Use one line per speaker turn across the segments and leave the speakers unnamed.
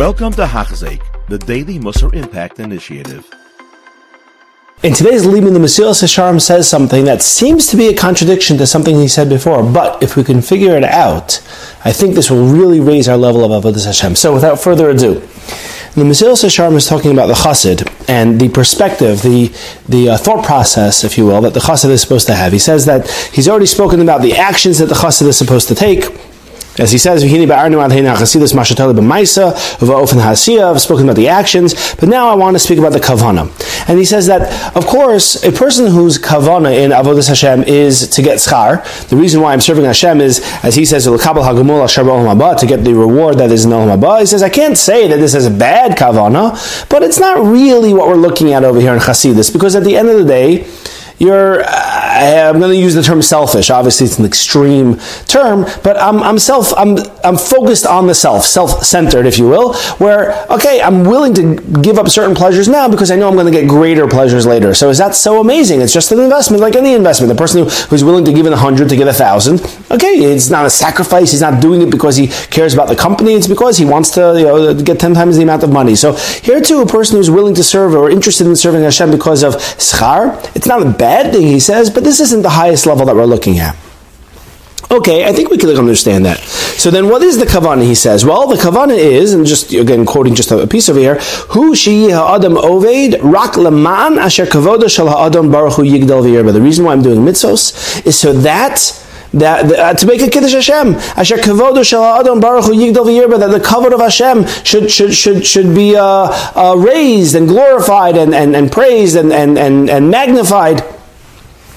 Welcome to Hachzik, the Daily Musar Impact Initiative.
In today's Liban, the Mesilas Yesharim says something that seems to be a contradiction to something he said before, but if we can figure it out, I think this will really raise our level of Avodah Hashem. So without further ado, the Mesilas Yesharim is talking about the Chassid and the perspective, the, the uh, thought process, if you will, that the Chassid is supposed to have. He says that he's already spoken about the actions that the Chassid is supposed to take, as he says, I've spoken about the actions, but now I want to speak about the kavana. And he says that, of course, a person whose kavana in Avodah Hashem is to get schar, the reason why I'm serving Hashem is, as he says, to get the reward that is in Olam Haba. He says, I can't say that this is a bad kavana, but it's not really what we're looking at over here in Chasidus, because at the end of the day, you're, uh, I'm going to use the term selfish. Obviously, it's an extreme term, but I'm, I'm self, I'm, I'm focused on the self, self-centered, if you will, where, okay, I'm willing to give up certain pleasures now because I know I'm going to get greater pleasures later. So is that so amazing? It's just an investment, like any investment. The person who, who's willing to give in a hundred to get a thousand, okay, it's not a sacrifice. He's not doing it because he cares about the company. It's because he wants to, you know, get 10 times the amount of money. So here too, a person who's willing to serve or interested in serving Hashem because of schar, it's not a bad bad thing, he says, but this isn't the highest level that we're looking at. Okay, I think we can understand that. So then, what is the kavana? He says. Well, the kavana is, and just again quoting just a piece over here, "Hu shi ha'adam oved rak leman asher kavoda shel ha'adam baruch hu yigdal v'yirba." The reason why I'm doing mitzvos is so that that uh, to make a kiddush Hashem, asher kavodu shel adam baruch hu yigdal v'yirba, that the kavod of Hashem should should should should be uh, uh, raised and glorified and, and, and praised and, and, and, and magnified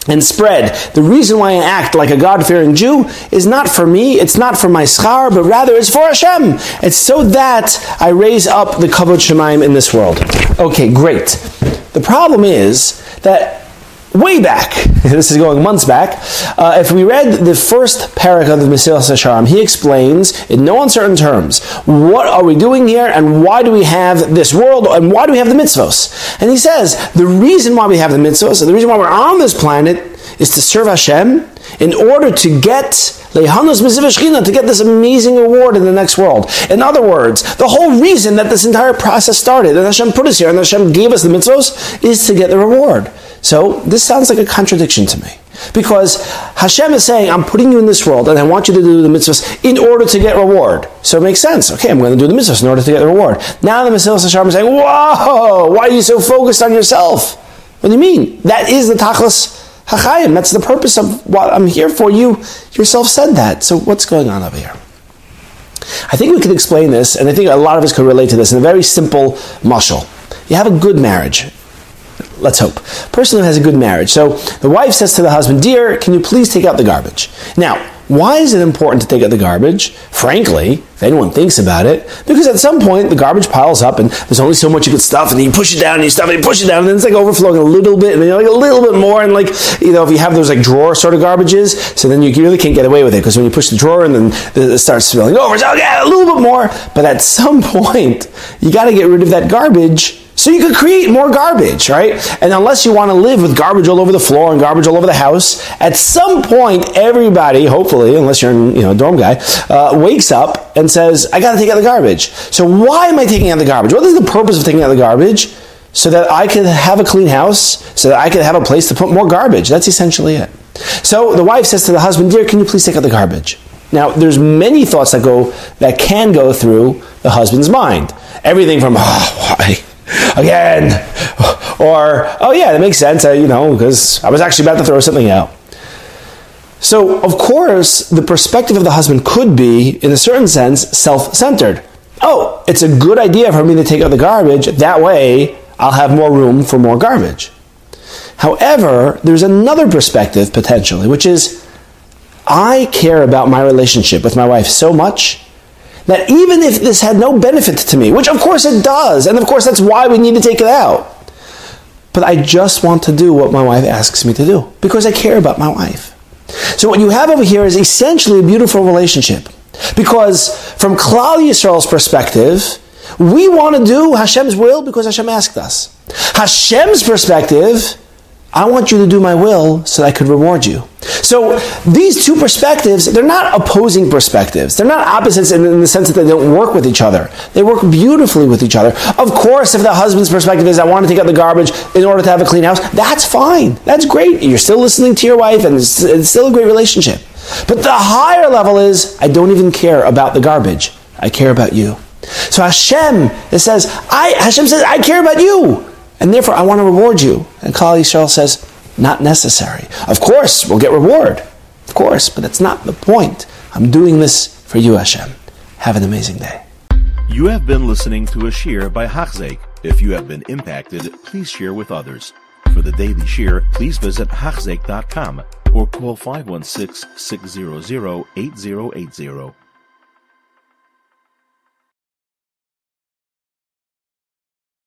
and spread. The reason why I act like a God fearing Jew is not for me, it's not for my schar, but rather it's for Hashem. It's so that I raise up the Kavod Shamayim in this world. Okay, great. The problem is that way back, this is going months back, uh, if we read the first paragraph of the Mesilas Yesharim, he explains in no uncertain terms what are we doing here and why do we have this world and why do we have the mitzvos. And he says the reason why we have the mitzvos, the reason why we're on this planet is to serve Hashem in order to get to get this amazing reward in the next world. In other words, the whole reason that this entire process started, and Hashem put us here, and Hashem gave us the mitzvos, is to get the reward. So this sounds like a contradiction to me. Because Hashem is saying, I'm putting you in this world and I want you to do the mitzvahs in order to get reward. So it makes sense. Okay, I'm going to do the mitzvahs in order to get the reward. Now the Mesilas Yesharim is saying, Whoa, why are you so focused on yourself? What do you mean? That is the Tachlis Hachayim. That's the purpose of what I'm here for. You yourself said that. So what's going on over here? I think we can explain this, and I think a lot of us could relate to this in a very simple mushal. You have a good marriage let's hope. Person who has a good marriage. So the wife says to the husband, Dear, can you please take out the garbage? Now, why is it important to take out the garbage? Frankly, if anyone thinks about it, because at some point the garbage piles up and there's only so much you can stuff, and you push it down and you stuff it, and you push it down, and then it's like overflowing a little bit, and then like a little bit more, and like you know, if you have those like drawer sort of garbages, so then you really can't get away with it because when you push the drawer and then it starts spilling over, so okay, a little bit more. But at some point, you got to get rid of that garbage so you could create more garbage, right? And unless you want to live with garbage all over the floor and garbage all over the house, at some point, everybody, hopefully, unless you're you know, dorm guy, uh, wakes up and says, I got to take out the garbage. So why am I taking out the garbage? What is the purpose of taking out the garbage? So that I could have a clean house, so that I could have a place to put more garbage. That's essentially it. So the wife says to the husband, Dear, can you please take out the garbage? Now, there's many thoughts that go that can go through the husband's mind. Everything from, oh, why? Again. Or, oh yeah, that makes sense, uh, you know, because I was actually about to throw something out. So, of course, the perspective of the husband could be, in a certain sense, self centered. Oh, it's a good idea for me to take out the garbage. That way, I'll have more room for more garbage. However, there's another perspective potentially, which is I care about my relationship with my wife so much that even if this had no benefit to me, which of course it does, and of course that's why we need to take it out, but I just want to do what my wife asks me to do because I care about my wife. So what you have over here is essentially a beautiful relationship because from Klal Yisrael's perspective, we want to do Hashem's will because Hashem asked us. Hashem's perspective, I want you to do my will so that I could reward you. So these two perspectives, they're not opposing perspectives. They're not opposites in, in, the sense that they don't work with each other. They work beautifully with each other. Of course, if the husband's perspective is, I want to take out the garbage in order to have a clean house, that's fine. That's great. You're still listening to your wife and it's, it's still a great relationship. But the higher level is, I don't even care about the garbage. I care about you. So Hashem, it says, I, Hashem says, I care about you and therefore I want to reward you. And Klal Yisrael says, not necessary. Of course, we'll get reward. Of course, but that's not the point. I'm doing this for you, Hashem. Have an amazing day.
You have been listening to a shiur by Hachzeik. If you have been impacted, please share with others. For the daily shiur, please visit Hachzeik.com or call 516 600 8080.